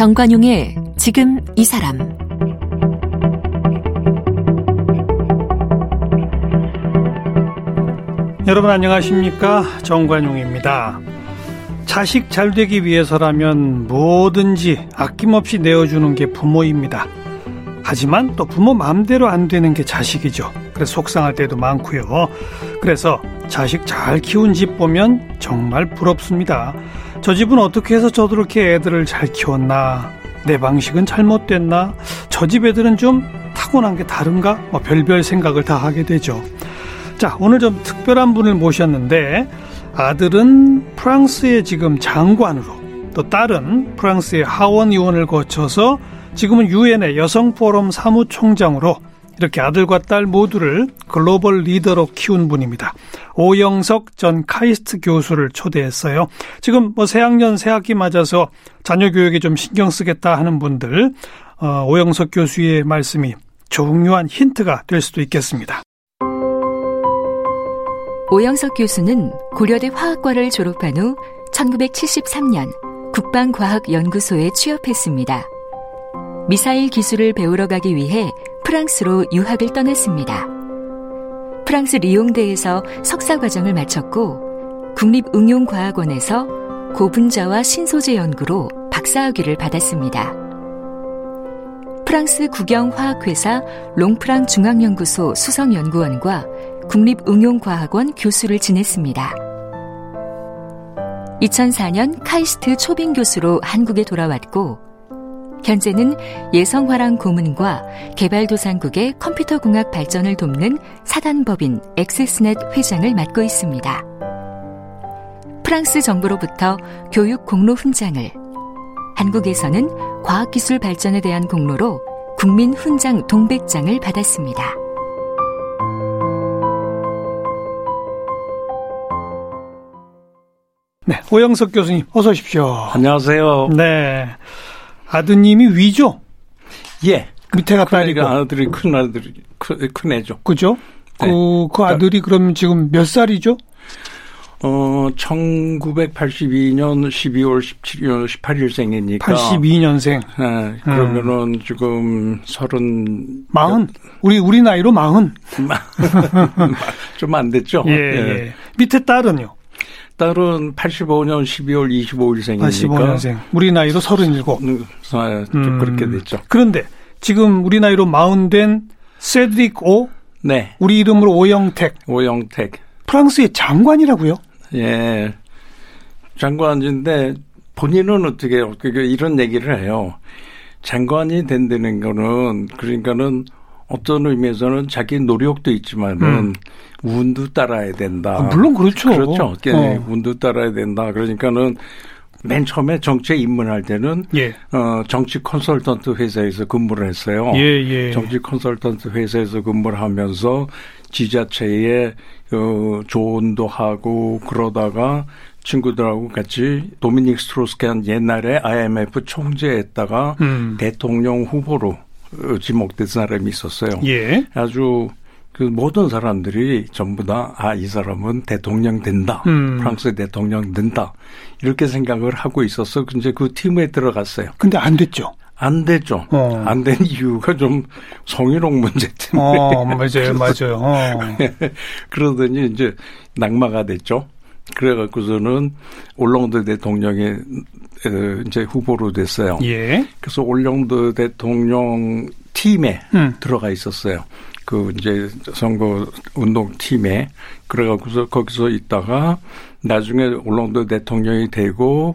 정관용의 지금 이 사람 여러분 안녕하십니까 정관용입니다. 자식 잘 되기 위해서라면 뭐든지 아낌없이 내어주는 게 부모입니다. 하지만 또 부모 마음대로 안 되는 게 자식이죠. 그래서 속상할 때도 많고요. 그래서 자식 잘 키운 집 보면 정말 부럽습니다. 저 집은 어떻게 해서 저렇게 애들을 잘 키웠나? 내 방식은 잘못됐나? 저 집 애들은 좀 타고난 게 다른가? 뭐 별별 생각을 다 하게 되죠. 자, 오늘 좀 특별한 분을 모셨는데 아들은 프랑스의 지금 장관으로 또 딸은 프랑스의 하원 의원을 거쳐서 지금은 유엔의 여성 포럼 사무총장으로 이렇게 아들과 딸 모두를 글로벌 리더로 키운 분입니다. 오영석 전 카이스트 교수를 초대했어요. 지금 뭐 새학년 새학기 맞아서 자녀 교육에 좀 신경 쓰겠다 하는 분들 어, 오영석 교수의 말씀이 중요한 힌트가 될 수도 있겠습니다. 오영석 교수는 고려대 화학과를 졸업한 후 1973년 국방과학연구소에 취업했습니다. 미사일 기술을 배우러 가기 위해 프랑스로 유학을 떠났습니다. 프랑스 리옹대에서 석사 과정을 마쳤고 국립응용과학원에서 고분자와 신소재 연구로 박사학위를 받았습니다. 프랑스 국영화학회사 롱프랑 중앙연구소 수석연구원과 국립응용과학원 교수를 지냈습니다. 2004년 카이스트 초빙 교수로 한국에 돌아왔고 현재는 예성화랑 고문과 개발도상국의 컴퓨터공학 발전을 돕는 사단법인 엑세스넷 회장을 맡고 있습니다. 프랑스 정부로부터 교육 공로 훈장을, 한국에서는 과학기술 발전에 대한 공로로 국민 훈장 동백장을 받았습니다. 네, 오영석 교수님 어서 오십시오. 안녕하세요. 네. 아드님이 위죠? 예. 밑에가 딸이고. 아들이 큰 아들이 큰, 큰 애죠. 그죠? 네. 그, 그 아들이 그럼 지금 몇 살이죠? 어, 1982년 12월 17일, 18일생이니까. 82년생. 네, 그러면은 음. 지금 서른. 마흔? 우리, 우리 나이로 마흔? 좀 안 됐죠? 예, 예. 밑에 딸은요? 딸은 85년 12월 25일생이니까. 85년생. 우리 나이로 37. 음, 아, 좀 음. 그렇게 됐죠. 그런데 지금 우리 나이로 마흔 된 세드릭 오? 네. 우리 이름으로 오영택. 오영택. 프랑스의 장관이라고요? 예. 장관인데 본인은 어떻게 이런 얘기를 해요. 장관이 된다는 거는 그러니까는 어떤 의미에서는 자기 노력도 있지만은 음. 운도 따라야 된다. 아, 물론 그렇죠. 그렇죠. 어. 운도 따라야 된다. 그러니까는 맨 처음에 정치에 입문할 때는 예. 어, 정치 컨설턴트 회사에서 근무를 했어요. 예, 예. 정치 컨설턴트 회사에서 근무를 하면서 지자체에 어, 조언도 하고 그러다가 친구들하고 같이 도미닉 스트로스케한 옛날에 IMF 총재했다가 음. 대통령 후보로 어, 지목된 사람이 있었어요. 예. 아주 그 모든 사람들이 전부 다, 아, 이 사람은 대통령 된다. 음. 프랑스 대통령 된다. 이렇게 생각을 하고 있어서 이제 그 팀에 들어갔어요. 근데 안 됐죠. 안 되죠. 어. 안된 이유가 좀 성희롱 문제 때문에. 어, 맞아요, 맞아요. 어. 그러더니 이제 낙마가 됐죠. 그래갖고서는 올롱드 대통령의 이제 후보로 됐어요. 예. 그래서 올랑드 대통령 팀에 음. 들어가 있었어요. 그 이제 선거 운동 팀에 그래갖고서 거기서 있다가 나중에 올랑드 대통령이 되고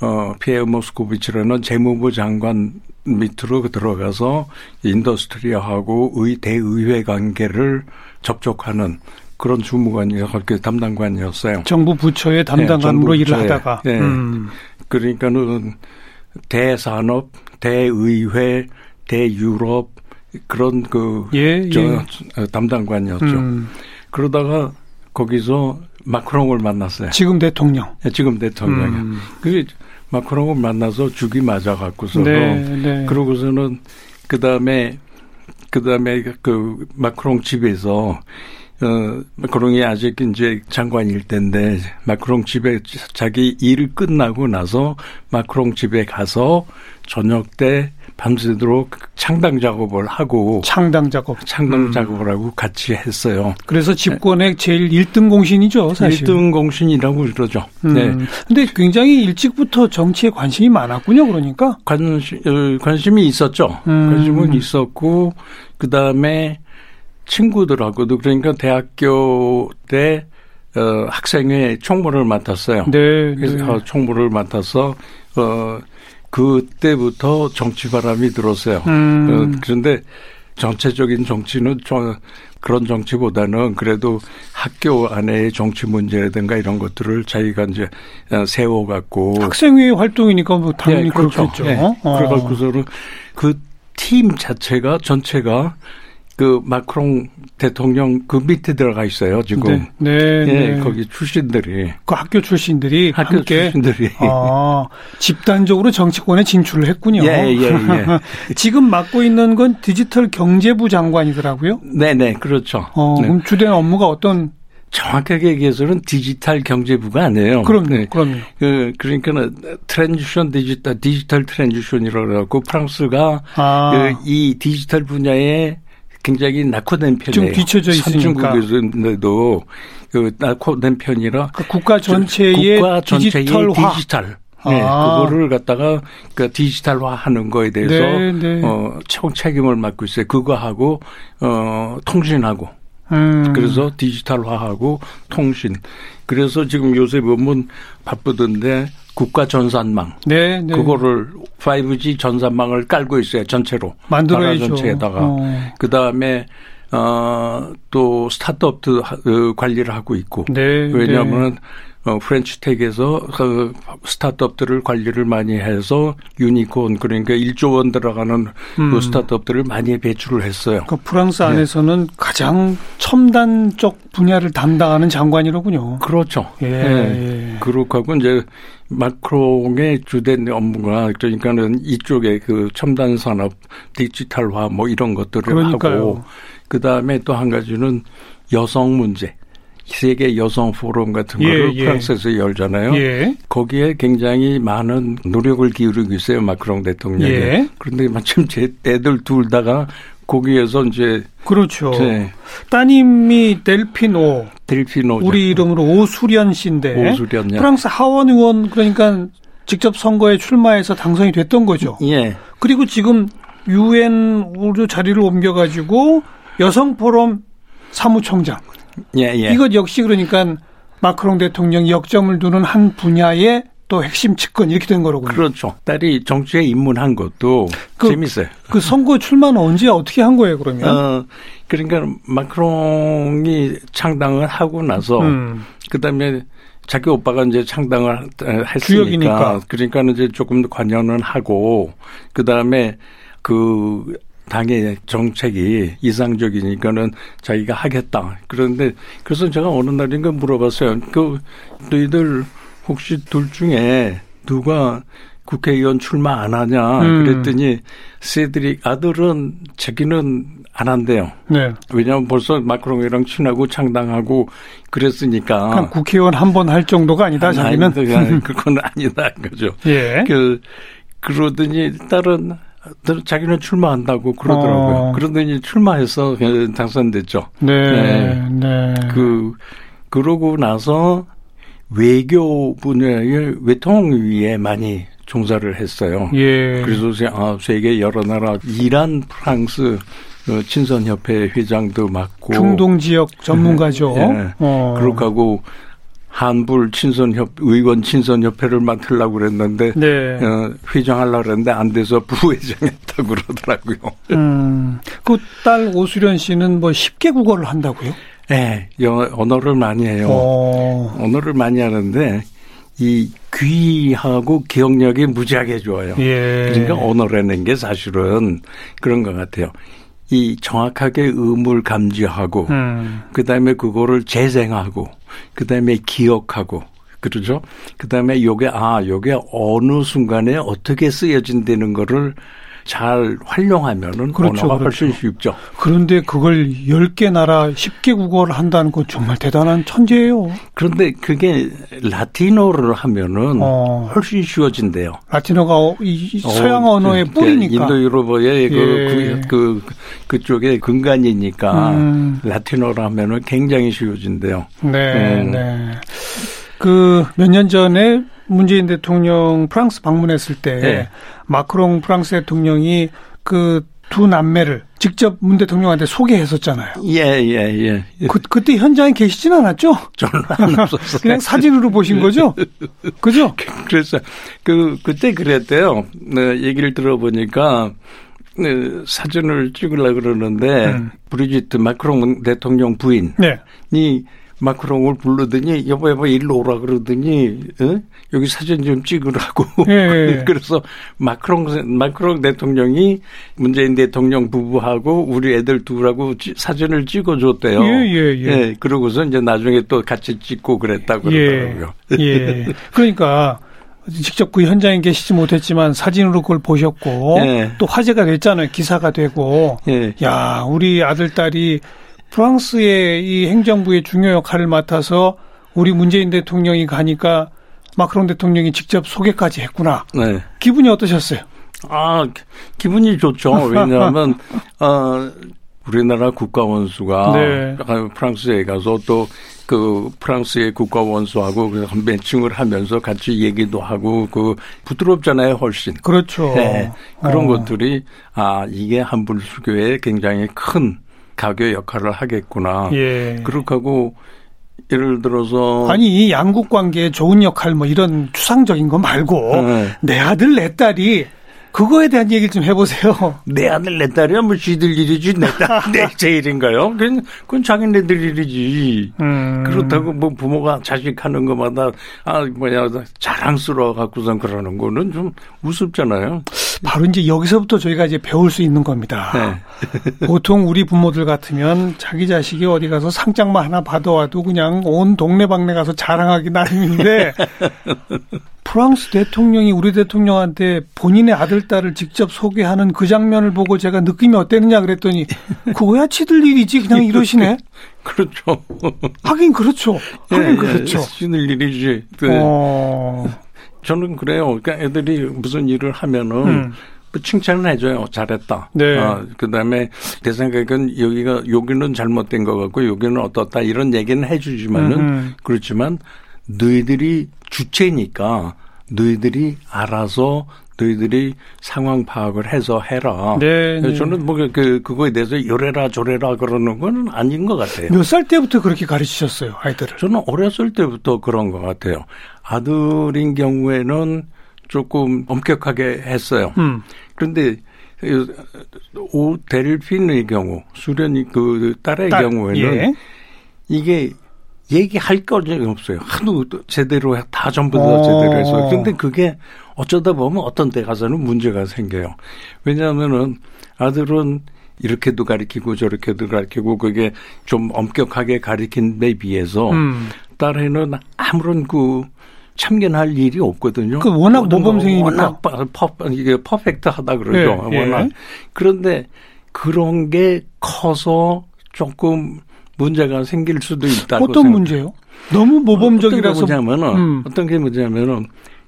어, 피에르 모스코비치라는 재무부 장관 밑으로 들어가서 industry하고 의 대의회 관계를 접촉하는 그런 주무관이서 그렇게 담당관이었어요. 정부 부처의 담당관으로 네, 일을 하다가. 네. 음. 그러니까는 대산업, 대의회, 대유럽 그런 그 예, 저, 예. 담당관이었죠. 음. 그러다가 거기서 마크롱을 만났어요. 지금 대통령. 네, 지금 대통령이. 음. 그 마크롱을 만나서 죽이 맞아 갖고서 네, 네. 그러고서는 그다음에 그다음에 그 마크롱 집에서 어, 마크롱이 아직 이제 장관일 때인데, 마크롱 집에 자기 일 끝나고 나서 마크롱 집에 가서 저녁 때 밤새도록 창당 작업을 하고 창당 작업 창당 음. 작업을 하고 같이 했어요. 그래서 집권의 제일 1등 공신이죠, 사실. 1등 공신이라고 그러죠. 음. 네. 근데 굉장히 일찍부터 정치에 관심이 많았군요, 그러니까. 관심 어, 관심이 있었죠. 음. 관심은 있었고 그다음에 친구들하고도 그러니까 대학교 때 어, 학생회 총무를 맡았어요. 네. 그래서 네. 총무를 맡아서 어 그때부터 정치 바람이 들었어요. 음. 어, 그런데 전체적인 정치는 좀 그런 정치보다는 그래도 학교 안에의 정치 문제라든가 이런 것들을 자기가 이제 어, 세워갖고 학생회 활동이니까 뭐 당연히 네, 그렇죠. 그렇겠죠. 네. 어. 그래갖고서는 그 팀 자체가 전체가 그 마크롱 대통령 그 밑에 들어가 있어요 지금. 네, 네, 예, 네. 거기 출신들이 그 학교 출신들이 학교 함께 출신들이 아, 집단적으로 정치권에 진출을 했군요. 예, 예, 예. 지금 맡고 있는 건 디지털 경제부 장관이더라고요. 네 네 그렇죠. 어, 네. 그럼 주된 업무가 어떤? 정확하게 얘기해서는 디지털 경제부가 아니에요. 그럼요, 네. 그럼요. 그 그러니까는 transition 디지털 디지털 transition이라고 그래갖고 프랑스가 아, 그 이 디지털 분야에 굉장히 낙후된 편이에요. 좀 뒤쳐져 있으니까. 선진국에서도 그 낙후된 편이라 그 국가 전체의 국가 전체의 디지털화. 디지털. 네, 아. 그거를 갖다가 그 디지털화 하는 거에 대해서 네, 네. 어, 총 책임을 맡고 있어요. 그거하고 어, 통신하고 음. 그래서 디지털화하고 통신. 그래서 지금 요새 보면 바쁘던데 국가 전산망. 네, 네. 그거를 5G 전산망을 깔고 있어요. 전체로. 만들어야죠. 나라 전체에다가. 어. 그다음에 어또 스타트업도 하- 어, 관리를 하고 있고. 네, 왜냐하면 어, 프렌치텍에서 그 스타트업들을 관리를 많이 해서 유니콘 그러니까 1조 원 들어가는 음. 그 스타트업들을 많이 배출을 했어요. 그 프랑스 네. 안에서는 가장 첨단 쪽 분야를 담당하는 장관이로군요. 그렇죠. 예, 예. 예. 그렇고 하고 이제 마크롱의 주된 업무가 그러니까는 이쪽에 그 첨단 산업 디지털화 뭐 이런 것들을 그러니까요. 하고 그 다음에 또 한 가지는 여성 문제. 세계 여성 포럼 같은 예, 거를 예. 프랑스에서 열잖아요. 예. 거기에 굉장히 많은 노력을 기울이고 있어요, 마크롱 대통령이. 예. 그런데 마침 제 애들 둘 다가 거기에서 이제 그렇죠. 네, 따님이 델피노, 델피노 우리 이름으로 오수련 씨인데 오수련이요. 프랑스 하원 의원 그러니까 직접 선거에 출마해서 당선이 됐던 거죠. 예. 그리고 지금 유엔으로 자리를 옮겨가지고 여성 포럼 사무총장. 예, 예. 이것 역시 그러니까 마크롱 대통령이 역점을 두는 한 분야의 또 핵심 측근 이렇게 된 거로군요. 그렇죠. 딸이 정치에 입문한 것도 그- 재밌어요. 그 선거 출마는 언제 어떻게 한 거예요 그러면? 어, 그러니까 마크롱이 창당을 하고 나서 음. 그다음에 자기 오빠가 이제 창당을 어, 했으니까 주역이니까. 그러니까 이제 조금 더 관여는 하고 그다음에 그 당의 정책이 이상적이니까는 자기가 하겠다. 그런데 그래서 제가 어느 날인가 물어봤어요. 그 너희들 혹시 둘 중에 누가 국회의원 출마 안 하냐 음. 그랬더니 세드릭 아들은 자기는 안 한대요. 네. 왜냐하면 벌써 마크롱이랑 친하고 창당하고 그랬으니까. 국회의원 한 번 할 정도가 아니다 자기는. 아니, 그건 아니다 거죠. 예. 그 그러더니 딸은 자기는 출마한다고 그러더라고요. 어. 그러더니 출마해서 당선됐죠. 네. 네. 네. 그 그러고 나서 외교 분야의 외통 위에 많이 종사를 했어요. 예. 그래서 세- 아, 세계 여러 나라 이란, 프랑스 어, 친선협회 회장도 맡고 중동 지역 전문가죠. 예. 어. 그렇게 하고 한불 친선협 의원 친선협회를 맡으려고 그랬는데 네. 어, 회장하려고 그랬는데 안 돼서 부회장했다고 그러더라고요. 음. 그 딸 오수련 씨는 뭐 10개 국어를 한다고요? 네, 영어, 언어를 많이 해요. 어. 언어를 많이 하는데 이 귀하고 기억력이 무지하게 좋아요. 예. 그러니까 언어라는 게 사실은 그런 것 같아요. 이 정확하게 의무를 감지하고 음. 그다음에 그거를 재생하고 그다음에 기억하고 그러죠. 그다음에 요게 아 요게 어느 순간에 어떻게 쓰여진다는 거를 잘 활용하면은 그렇죠, 언어가 그렇죠. 훨씬 쉽죠. 그런데 그걸 10개 나라 10개 국어를 한다는 건 정말 대단한 천재예요. 그런데 그게 라틴어를 하면은 어. 훨씬 쉬워진대요. 라틴어가 이 서양 어, 언어의 그, 뿌리니까. 인도 유럽어의 그, 예. 그, 그, 그쪽의 근간이니까 음. 라틴어를 하면은 굉장히 쉬워진대요. 네, 음. 네. 그 몇 년 전에 문재인 대통령 프랑스 방문했을 때 네. 마크롱 프랑스 대통령이 그 두 남매를 직접 문 대통령한테 소개했었잖아요. 예, 예, 예. 그, 그때 현장에 계시진 않았죠? 저는 안 없었어요. 그냥 사진으로 보신 거죠? 그죠? 그래서, 그, 그때 그랬대요. 네, 얘기를 들어보니까, 네, 사진을 찍으려 그러는데, 음. 브리지트 마크롱 대통령 부인이 네. 마크롱을 부르더니 여보 여보 일로 오라 그러더니 어? 여기 사진 좀 찍으라고 예, 예. 그래서 마크롱 마크롱 대통령이 문재인 대통령 부부하고 우리 애들 둘하고 사진을 찍어줬대요. 예, 예, 예. 예. 그러고서 이제 나중에 또 같이 찍고 그랬다고 예, 그러더라고요. 예. 그러니까 직접 그 현장에 계시지 못했지만 사진으로 그걸 보셨고 예. 또 화제가 됐잖아요. 기사가 되고. 예. 야, 우리 아들 딸이 프랑스의 이 행정부의 중요 역할을 맡아서 우리 문재인 대통령이 가니까 마크롱 대통령이 직접 소개까지 했구나. 네. 기분이 어떠셨어요? 아, 기분이 좋죠. 왜냐하면, 어, 우리나라 국가원수가 네. 프랑스에 가서 또 그 프랑스의 국가원수하고 매칭을 하면서 같이 얘기도 하고 그 부드럽잖아요, 훨씬. 그렇죠. 네. 그런 어. 것들이 아, 이게 한불 수교에 굉장히 큰 가교 역할을 하겠구나. 예. 그렇게 하고 예를 들어서 아니 이 양국 관계에 좋은 역할 뭐 이런 추상적인 거 말고 네. 내 아들 내 딸이 그거에 대한 얘기를 좀 해보세요. 내 아들 내 딸이야 뭐 쥐들 일이지 내딸 내제 일인가요? 그건, 그건 자기네들 일이지. 음. 그렇다고 뭐 부모가 자식 하는 것마다 아 뭐야 자랑스러워 갖고선 그러는 거는 좀 우습잖아요. 바로 이제 여기서부터 저희가 이제 배울 수 있는 겁니다. 네. 보통 우리 부모들 같으면 자기 자식이 어디 가서 상장만 하나 받아와도 그냥 온 동네방네 가서 자랑하기 나름인데 프랑스 대통령이 우리 대통령한테 본인의 아들, 딸을 직접 소개하는 그 장면을 보고 제가 느낌이 어땠느냐 그랬더니 그거야 치들 일이지 그냥 이러시네. 그렇죠. 하긴 그렇죠. 하긴 예, 그렇죠. 치들 일이지. 네. 어... 저는 그래요. 그러니까 애들이 무슨 일을 하면은 음. 뭐 칭찬을 해줘요. 잘했다. 네. 어, 그 다음에 내 생각엔 여기가, 여기는 잘못된 것 같고 여기는 어떻다 이런 얘기는 해주지만은 음. 그렇지만 너희들이 주체니까 너희들이 알아서 너희들이 상황 파악을 해서 해라. 네, 네. 저는 뭐 그 그거에 대해서 요래라 저래라 그러는 건 아닌 것 같아요. 몇 살 때부터 그렇게 가르치셨어요, 아이들을? 저는 어렸을 때부터 그런 것 같아요. 아들인 경우에는 조금 엄격하게 했어요. 음. 그런데 오 델핀의 경우, 수련이 그 딸의 딸, 경우에는 예. 이게 얘기할 거이 없어요. 하도 제대로 다 전부 다 어. 제대로 해서. 근데 그게 어쩌다 보면 어떤 데 가서는 문제가 생겨요. 왜냐하면은 아들은 이렇게도 가리키고 저렇게도 가리키고 그게 좀 엄격하게 가리킨 데 비해서 음. 딸에는 아무런 그 참견할 일이 없거든요. 그 워낙 모범생이니까. 워낙 퍼, 이게 퍼펙트하다 그러죠. 예, 예. 워낙. 그런데 그런 게 커서 조금 문제가 생길 수도 있다고 어떤 생각해요. 문제요? 너무 모범적이라서 어떤 게 뭐냐면은 음. 어떤 게 뭐냐면은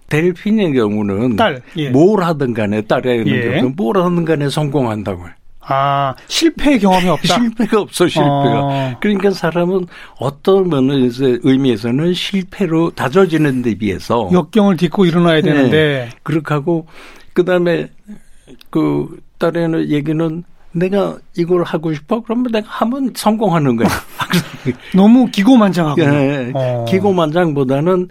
델핀의 경우는 딸, 예. 뭘 하든 간에 딸의 예. 뭘 하든 간에 성공한다고요. 아, 실패 경험이 없다? 실패가 없어, 실패가. 어. 그러니까 사람은 어떤 면에서 의미에서는 실패로 다져지는 데 비해서. 역경을 딛고 일어나야 되는데. 네. 그렇게 하고, 그 다음에 그 딸의 얘기는 내가 이걸 하고 싶어? 그러면 내가 하면 성공하는 거야. 너무 기고만장하고. 네. 어. 기고만장보다는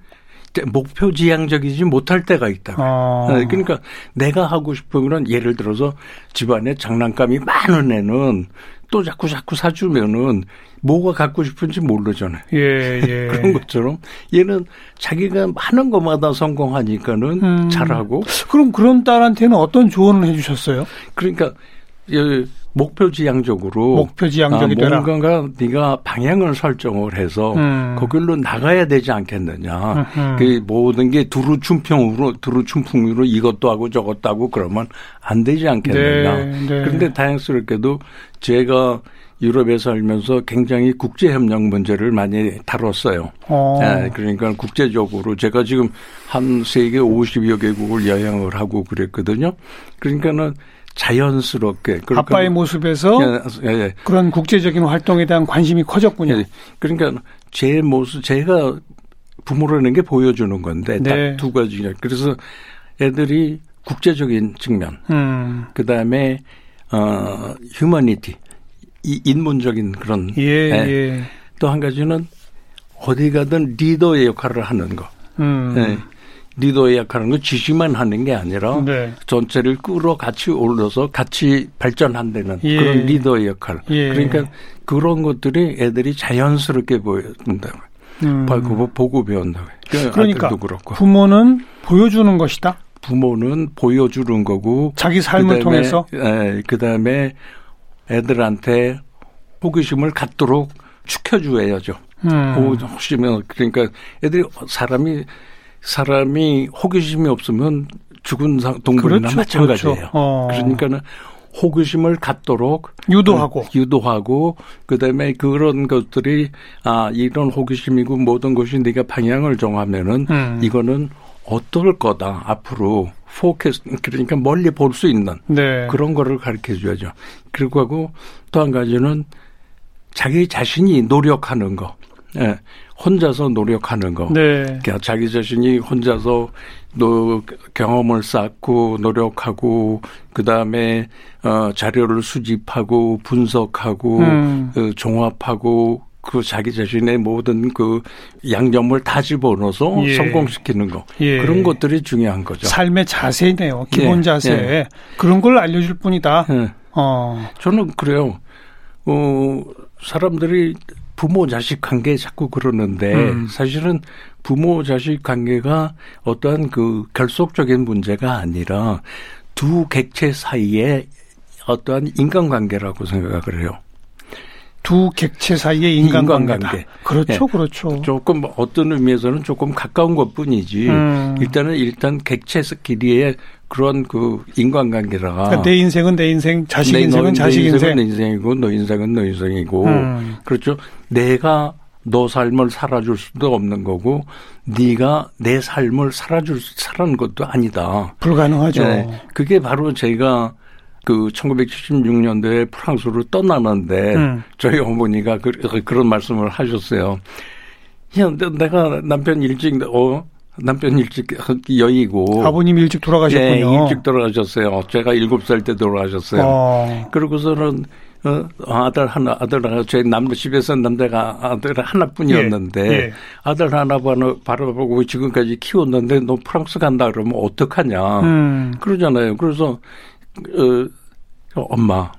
목표 지향적이지 못할 때가 있다. 어. 네, 그러니까 내가 하고 싶은 거는 예를 들어서 집안에 장난감이 많은 애는 또 자꾸 자꾸 사주면은 뭐가 갖고 싶은지 모르잖아요. 예, 예. 그런 것처럼 얘는 자기가 하는 것마다 성공하니까는 음. 잘하고. 그럼 그런 딸한테는 어떤 조언을 해주셨어요? 그러니까 목표 지향적으로 목표 지향적이 아. 뭔가가 네가 방향을 설정을 해서 음. 거길로 나가야 되지 않겠느냐. 음흠. 그 모든 게 두루 춘평으로 두루 춘풍으로 이것도 하고 저것도 하고 그러면 안 되지 않겠느냐. 네, 네. 그런데 다행스럽게도 제가 유럽에 살면서 굉장히 국제 협력 문제를 많이 다뤘어요. 어. 네, 그러니까 국제적으로 제가 지금 한 세계 50여 개국을 여행을 하고 그랬거든요. 그러니까는 자연스럽게 그러니까 아빠의 모습에서 예, 예, 예. 그런 국제적인 활동에 대한 관심이 커졌군요. 예. 그러니까 제 모습 제가 부모라는 게 보여주는 건데 네. 딱두 가지. 그래서 애들이 국제적인 측면, 음. 그 다음에 어 휴머니티, 이 인문적인 그런 예, 예. 또한 가지는 어디 가든 리더의 역할을 하는 거. 음. 예. 리더의 역할은 거 지시만 하는 게 아니라 네. 전체를 끌어 같이 올려서 같이 발전한다는 예. 그런 리더의 역할. 예. 그러니까 그런 것들이 애들이 자연스럽게 보여준다고. 음. 보고, 보고 배운다고. 그러니까 아들도 그렇고. 부모는 보여주는 것이다. 부모는 보여주는 거고. 자기 삶을 그다음에, 통해서. 예, 그 다음에 애들한테 호기심을 갖도록 축혀줘야죠. 음. 호기심을 그러니까 애들이 사람이 사람이 호기심이 없으면 죽은 상- 동물이나 그렇죠, 마찬가지예요. 그렇죠. 어. 그러니까는 호기심을 갖도록 유도하고. 어, 유도하고 그다음에 그런 것들이 아 이런 호기심이고 모든 것이 네가 방향을 정하면은 음. 이거는 어떨 거다 앞으로 포커스 그러니까 멀리 볼 수 있는 네. 그런 거를 가르쳐 줘야죠. 그리고 하고 또 한 가지는 자기 자신이 노력하는 거. 예. 혼자서 노력하는 거. 네. 그러니까 자기 자신이 혼자서 또 경험을 쌓고 노력하고 그다음에 어 자료를 수집하고 분석하고 음. 어, 종합하고 그 자기 자신의 모든 그 양념을 다 집어넣어서 예. 성공시키는 거 예. 그런 것들이 중요한 거죠. 삶의 자세네요. 기본 예, 자세. 예. 그런 걸 알려줄 뿐이다. 예. 어. 저는 그래요. 어, 사람들이 부모 자식 관계 자꾸 그러는데 음. 사실은 부모 자식 관계가 어떠한 그 결속적인 문제가 아니라 두 객체 사이에 어떠한 인간관계라고 생각을 해요. 두 객체 사이의 인간관계다. 인간관계. 그렇죠, 예. 그렇죠. 조금 어떤 의미에서는 조금 가까운 것 뿐이지 음. 일단은 일단 객체 끼리의 그런 그 인간관계라 그러니까 내 인생은 내 인생, 자식 내- 인생은 너- 자식 내 인생은 인생. 내 인생이고 너 인생은 너 인생이고 음. 그렇죠. 내가 너 삶을 살아줄 수도 없는 거고 네가 내 삶을 살아줄 수- 살아는 것도 아니다. 불가능하죠. 네. 그게 바로 제가 그 1976년도에 프랑스로 떠나는데 음. 저희 어머니가 그, 그런 말씀을 하셨어요. 야, 너- 내가 남편 일찍 어 남편 일찍 여의고 아버님 일찍 돌아가셨군요. 예, 일찍 돌아가셨어요. 제가 일곱 살 때 돌아가셨어요. 어. 그러고서는 어, 아들 하나, 아들 하나, 제 남, 집에서 남자가 아들 하나뿐이었는데, 예, 예. 아들 하나 바라보고 지금까지 키웠는데, 너 프랑스 간다 그러면 어떡하냐. 음. 그러잖아요. 그래서, 어, 엄마,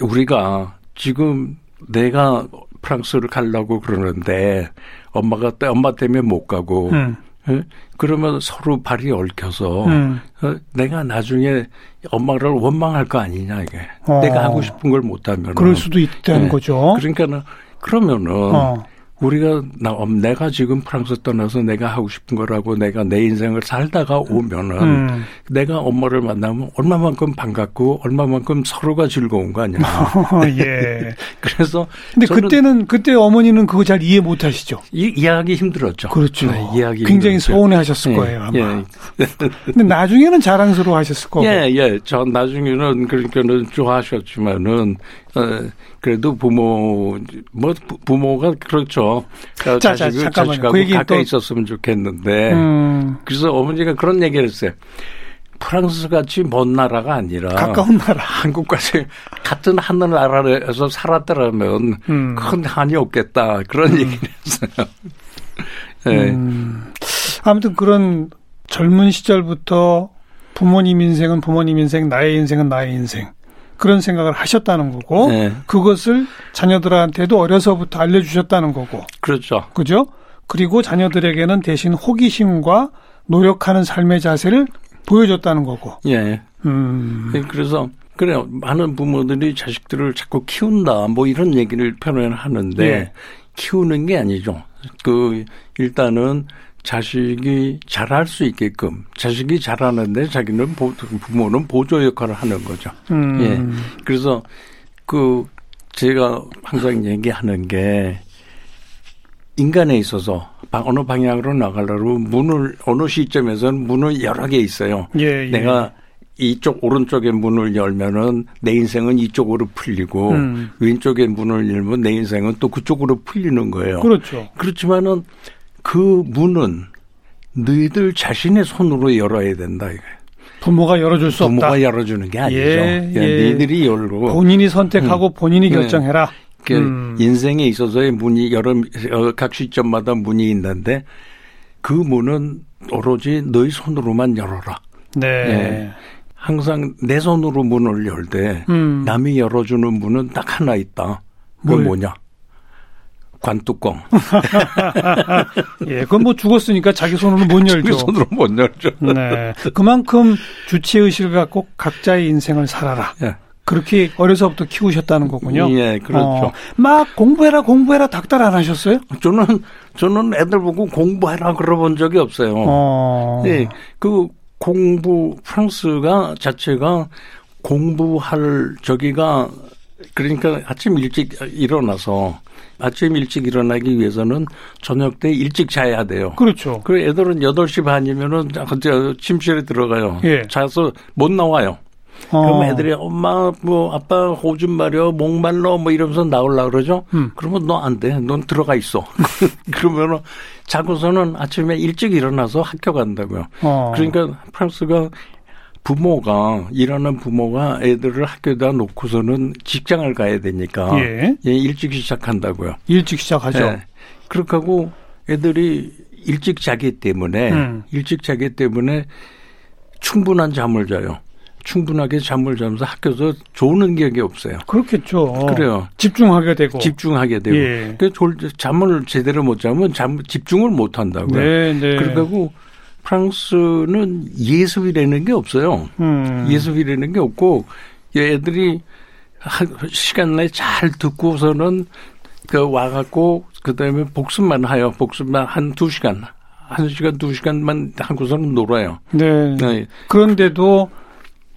우리가 지금 내가 프랑스를 가려고 그러는데, 엄마가, 엄마 때문에 못 가고, 음. 예? 그러면 서로 발이 얽혀서 음. 어, 내가 나중에 엄마를 원망할 거 아니냐 이게 어. 내가 하고 싶은 걸 못하면 그럴 수도 있다는 거죠. 그러니까는 그러면은 어. 우리가 나 음, 내가 지금 프랑스 떠나서 내가 하고 싶은 거라고 내가 내 인생을 살다가 오면은 음. 내가 엄마를 만나면 얼마만큼 반갑고 얼마만큼 서로가 즐거운 거 아니야. 예. 그래서 근데 그때는 그때 어머니는 그거 잘 이해 못 하시죠. 이, 이해하기 힘들었죠. 그렇죠. 네, 이해하기 굉장히 힘들었죠. 서운해 하셨을 예, 거예요, 아마. 예. 근데 나중에는 자랑스러워 하셨을 거고. 예, 예. 저 나중에는 그러니까는 좋아하셨지만은 어, 그래도 부모 뭐 부- 부모가 그렇죠. 어, 자, 자, 자식을 잠깐만요. 자식하고 그 가까이 또- 있었으면 좋겠는데 음. 그래서 어머니가 그런 얘기를 했어요. 프랑스 같이 먼 나라가 아니라 가까운 나라. 한국까지 같은 하늘 나라에서 살았더라면 음. 큰 한이 없겠다 그런 얘기를 했어요. 예. 음. 아무튼 그런 젊은 시절부터 부모님 인생은 부모님 인생, 나의 인생은 나의 인생. 그런 생각을 하셨다는 거고, 네. 그것을 자녀들한테도 어려서부터 알려주셨다는 거고, 그렇죠. 그죠? 그리고 자녀들에게는 대신 호기심과 노력하는 삶의 자세를 보여줬다는 거고, 예. 음, 예, 그래서 그래요. 많은 부모들이 자식들을 자꾸 키운다, 뭐 이런 얘기를 표현하는데, 예. 키우는 게 아니죠. 그, 일단은 자식이 잘할 수 있게끔, 자식이 잘하는데 자기는 보, 부모는 보조 역할을 하는 거죠. 음. 예. 그래서 그, 제가 항상 얘기하는 게, 인간에 있어서 어느 방향으로 나가려고 문을 어느 시점에서는 문을 여러 개 있어요. 예, 예. 내가 이쪽 오른쪽에 문을 열면은 내 인생은 이쪽으로 풀리고 음. 왼쪽에 문을 열면 내 인생은 또 그쪽으로 풀리는 거예요. 그렇죠. 그렇지만은 그 문은 너희들 자신의 손으로 열어야 된다 이거예요. 부모가 열어줄 수 부모가 없다. 부모가 열어주는 게 아니죠. 예, 예. 너희들이 열고 본인이 선택하고 음. 본인이 네. 결정해라. 그 음. 인생에 있어서의 문이 여러 어, 각 시점마다 문이 있는데 그 문은 오로지 너희 손으로만 열어라. 네. 네. 항상 내 손으로 문을 열때 음. 남이 열어주는 문은 딱 하나 있다. 그게 뭐냐? 관뚜껑. 예, 그건 뭐 죽었으니까 자기 손으로 못 열죠. 자기 손으로 못 열죠. 네. 그만큼 주체 의식을 갖고 각자의 인생을 살아라. 예. 그렇게 어려서부터 키우셨다는 거군요. 예, 그렇죠. 어, 막 공부해라, 공부해라 닥달 안 하셨어요? 저는, 저는 애들 보고 공부해라 그러본 적이 없어요. 어. 예, 그 공부 프랑스가 자체가 공부할 저기가 그러니까 아침 일찍 일어나서 아침 일찍 일어나기 위해서는 저녁 때 일찍 자야 돼요. 그렇죠. 그 애들은 8시 반이면은 침실에 들어가요. 예. 자서 못 나와요. 어. 그럼 애들이 엄마 뭐 아빠 오줌 마려 목말라 뭐 이러면서 나올라 그러죠. 음. 그러면 너 안 돼. 넌 들어가 있어. 그러면은 자고서는 아침에 일찍 일어나서 학교 간다고요. 어. 그러니까 프랑스가 부모가 일하는 부모가 애들을 학교에다 놓고서는 직장을 가야 되니까 예. 예 일찍 시작한다고요. 일찍 시작하죠. 예. 그렇게 하고 애들이 일찍 자기 때문에 음. 일찍 자기 때문에 충분한 잠을 자요. 충분하게 잠을 자면서 학교에서 좋은 기억이 없어요. 그렇겠죠. 그래요. 집중하게 되고. 집중하게 되고. 예. 그 잠을 제대로 못 자면 잠, 집중을 못 한다고요. 네, 네. 그러고 프랑스는 예습이라는 게 없어요. 음. 예습이라는 게 없고 애들이 시간 내에 잘 듣고서는 그 와갖고 그다음에 복습만 해요. 복습만 한 두 시간. 한 시간, 두 시간만 하고서는 놀아요. 네. 네. 그런데도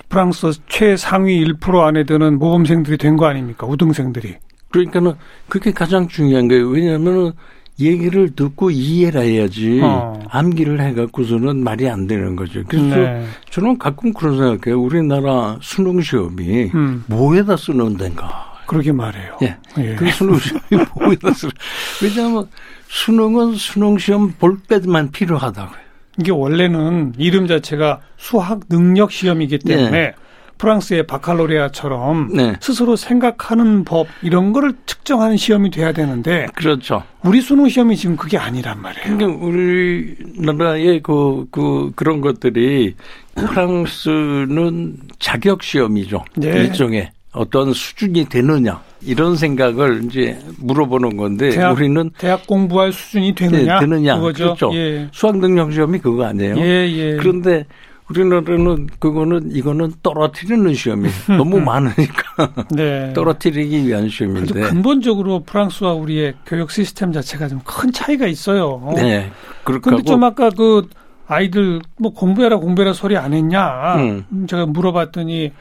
프랑스 최상위 1% 안에 드는 모범생들이 된 거 아닙니까? 우등생들이. 그러니까는 그게 가장 중요한 거예요. 왜냐하면은 얘기를 듣고 이해를 해야지 어. 암기를 해갖고서는 말이 안 되는 거죠. 그래서 네. 저는 가끔 그런 생각해요. 우리나라 수능 시험이 음. 뭐에다 쓰는 데인가. 그러게 말해요. 예. 예. 그 수능 시험이 뭐에다 쓰는. 왜냐하면 수능은 수능 시험 볼 때만 필요하다고요. 이게 원래는 이름 자체가 수학 능력 시험이기 때문에 네. 프랑스의 바칼로레아처럼 네. 스스로 생각하는 법 이런 거를 측정하는 시험이 돼야 되는데 그렇죠. 우리 수능 시험이 지금 그게 아니란 말이에요. 그러니까 우리나라의 그, 그 그런 것들이 프랑스는 자격 시험이죠. 네. 일종의 어떤 수준이 되느냐 이런 생각을 이제 물어보는 건데 대학, 우리는 대학 공부할 수준이 되느냐 네, 되느냐 그거죠. 그렇죠. 예. 수학 능력 시험이 그거 아니에요. 예, 예. 그런데 우리나라는 그거는 이거는 떨어뜨리는 시험이에요. 너무 많으니까 네. 떨어뜨리기 위한 시험인데. 근본적으로 프랑스와 우리의 교육 시스템 자체가 좀 큰 차이가 있어요. 네. 그런데 좀 아까 그 아이들 뭐 공부해라 공부해라 소리 안 했냐? 음. 제가 물어봤더니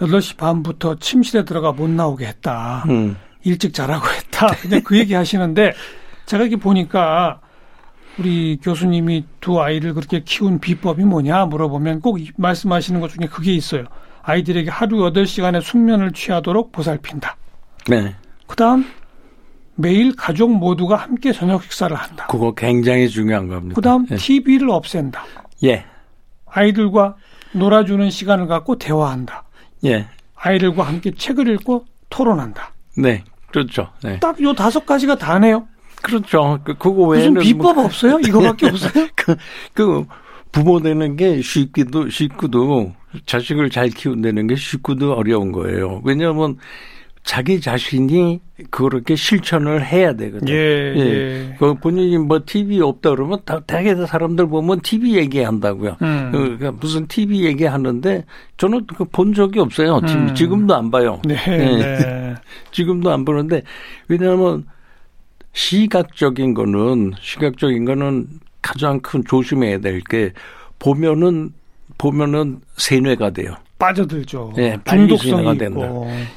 8시 반부터 침실에 들어가 못 나오게 했다. 음. 일찍 자라고 했다. 그냥 그 얘기 하시는데 제가 이렇게 보니까 우리 교수님이 두 아이를 그렇게 키운 비법이 뭐냐 물어보면 꼭 말씀하시는 것 중에 그게 있어요. 아이들에게 하루 8시간의 숙면을 취하도록 보살핀다. 네. 그 다음, 매일 가족 모두가 함께 저녁 식사를 한다. 그거 굉장히 중요한 겁니다. 그 다음, 예. TV를 없앤다. 예. 아이들과 놀아주는 시간을 갖고 대화한다. 예. 아이들과 함께 책을 읽고 토론한다. 네. 그렇죠. 네. 딱요 다섯 가지가 다네요. 그렇죠. 그, 그거 외에는. 무슨 비법 뭐, 없어요? 이거밖에 없어요? 그, 그, 부모 되는 게 쉽기도, 쉽고도, 자식을 잘 키운다는 게 쉽고도 어려운 거예요. 왜냐하면 자기 자신이 그렇게 실천을 해야 되거든요. 예, 예. 그 본인이 뭐 TV 없다 그러면 다 대개 사람들 보면 TV 얘기한다고요. 음. 그러니까 무슨 TV 얘기하는데 저는 그 본 적이 없어요. 음. 지금도 안 봐요. 네, 네. 지금도 안 보는데 왜냐하면 시각적인 거는 시각적인 거는 가장 큰 조심해야 될 게 보면은 보면은 세뇌가 돼요. 빠져들죠. 예, 빨리 중독성이. 된다.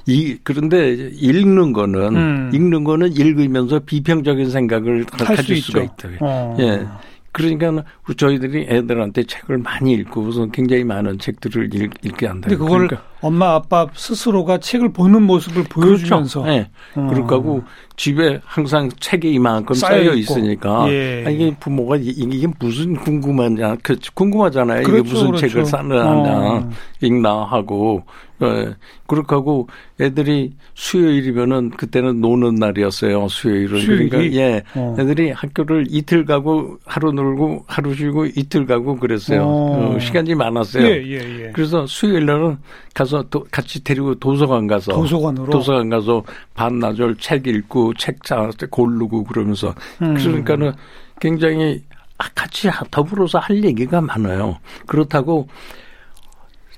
이 그런데 읽는 거는 음. 읽는 거는 읽으면서 비평적인 생각을 할수 가질 수가. 있다. 어. 예. 그러니까 저희들이 애들한테 책을 많이 읽고 우선 굉장히 많은 책들을 읽, 읽게 한다. 근데 그걸 그러니까 엄마 아빠 스스로가 책을 보는 모습을 보여주면서 그렇죠. 예. 음. 그렇고 집에 항상 책이 이만큼 쌓여 쌓여. 있으니까 예. 아, 이게 부모가 이- 이게 무슨 궁금하냐 그 궁금하잖아요. 그렇죠, 이게 무슨 그렇죠. 책을 사느냐 어. 읽나 하고 예. 그렇게 하고 애들이 수요일이면은 그때는 노는 날이었어요. 수요일은 수요일이? 그러니까 예. 어. 애들이 학교를 이틀 가고 하루 놀고 하루 쉬고 이틀 가고 그랬어요. 어. 어, 시간이 많았어요. 예, 예, 예. 그래서 수요일 날은 가서 도- 같이 데리고 도서관 가서 도서관으로? 도서관 가서 반나절 책 읽고 책 짜- 고르고 그러면서 음. 그러니까는 굉장히 아, 같이 더불어서 할 얘기가 많아요. 그렇다고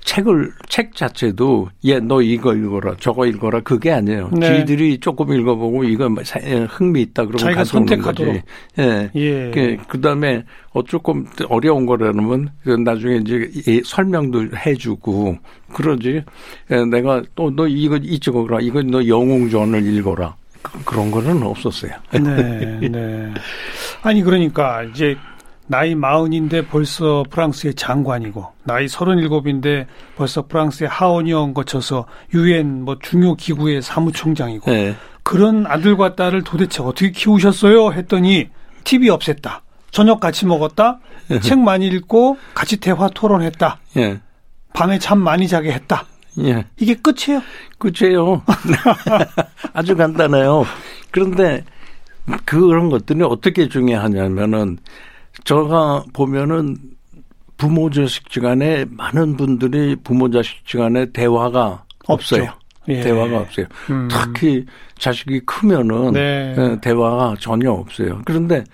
책을 책 자체도 얘너 이거 읽어라 저거 읽어라 그게 아니에요. 네. 지들이 조금 읽어보고 이거 뭐 사- 흥미 있다 그러면 가져오는 선택하도록. 예. 예. 그, 그 다음에 어, 조금 어려운 거라면 그 나중에 이제 이 설명도 해주고 그러지. 예, 내가 또 너 이거 이쪽어라. 이거 너 영웅전을 읽어라. 그- 그런 거는 없었어요. 네, 네. 아니 그러니까 이제 나이 마흔인데 벌써 프랑스의 장관이고 나이 서른일곱인데 벌써 프랑스의 하원의원 거쳐서 유엔 뭐 중요 기구의 사무총장이고 예. 그런 아들과 딸을 도대체 어떻게 키우셨어요? 했더니 TV 없앴다. 저녁 같이 먹었다. 책 많이 읽고 같이 대화 토론했다. 예. 밤에 잠 많이 자게 했다. 예. 이게 끝이에요. 그치요. 아주 간단해요. 그런데 그런 것들이 어떻게 중요하냐면은 제가 보면은 부모 자식 간에 많은 분들이 부모 자식 간에 대화가. 없어요. 예. 대화가 없어요. 음. 특히 자식이 크면은 네. 예, 대화가 전혀 없어요. 그런데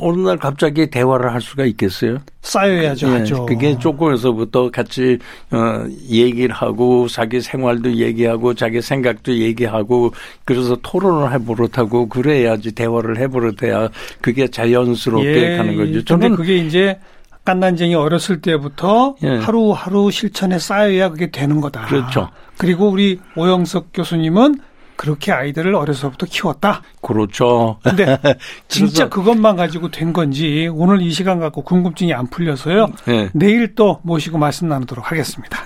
어느 날 갑자기 대화를 할 수가 있겠어요? 쌓여야죠. 예, 하죠. 그게 조금에서부터 같이 어 얘기를 하고 자기 생활도 얘기하고 자기 생각도 얘기하고 그래서 토론을 해버릇하고 그래야지 대화를 해버릇해야 그게 자연스럽게 가는 거죠. 저는 그게 이제 깐난쟁이 어렸을 때부터 예. 하루하루 실천에 쌓여야 그게 되는 거다. 그렇죠. 그리고 우리 오영석 교수님은 그렇게 아이들을 어려서부터 키웠다. 그렇죠. 근데 진짜 그것만 가지고 된 건지 오늘 이 시간 갖고 궁금증이 안 풀려서요. 예. 내일 또 모시고 말씀 나누도록 하겠습니다.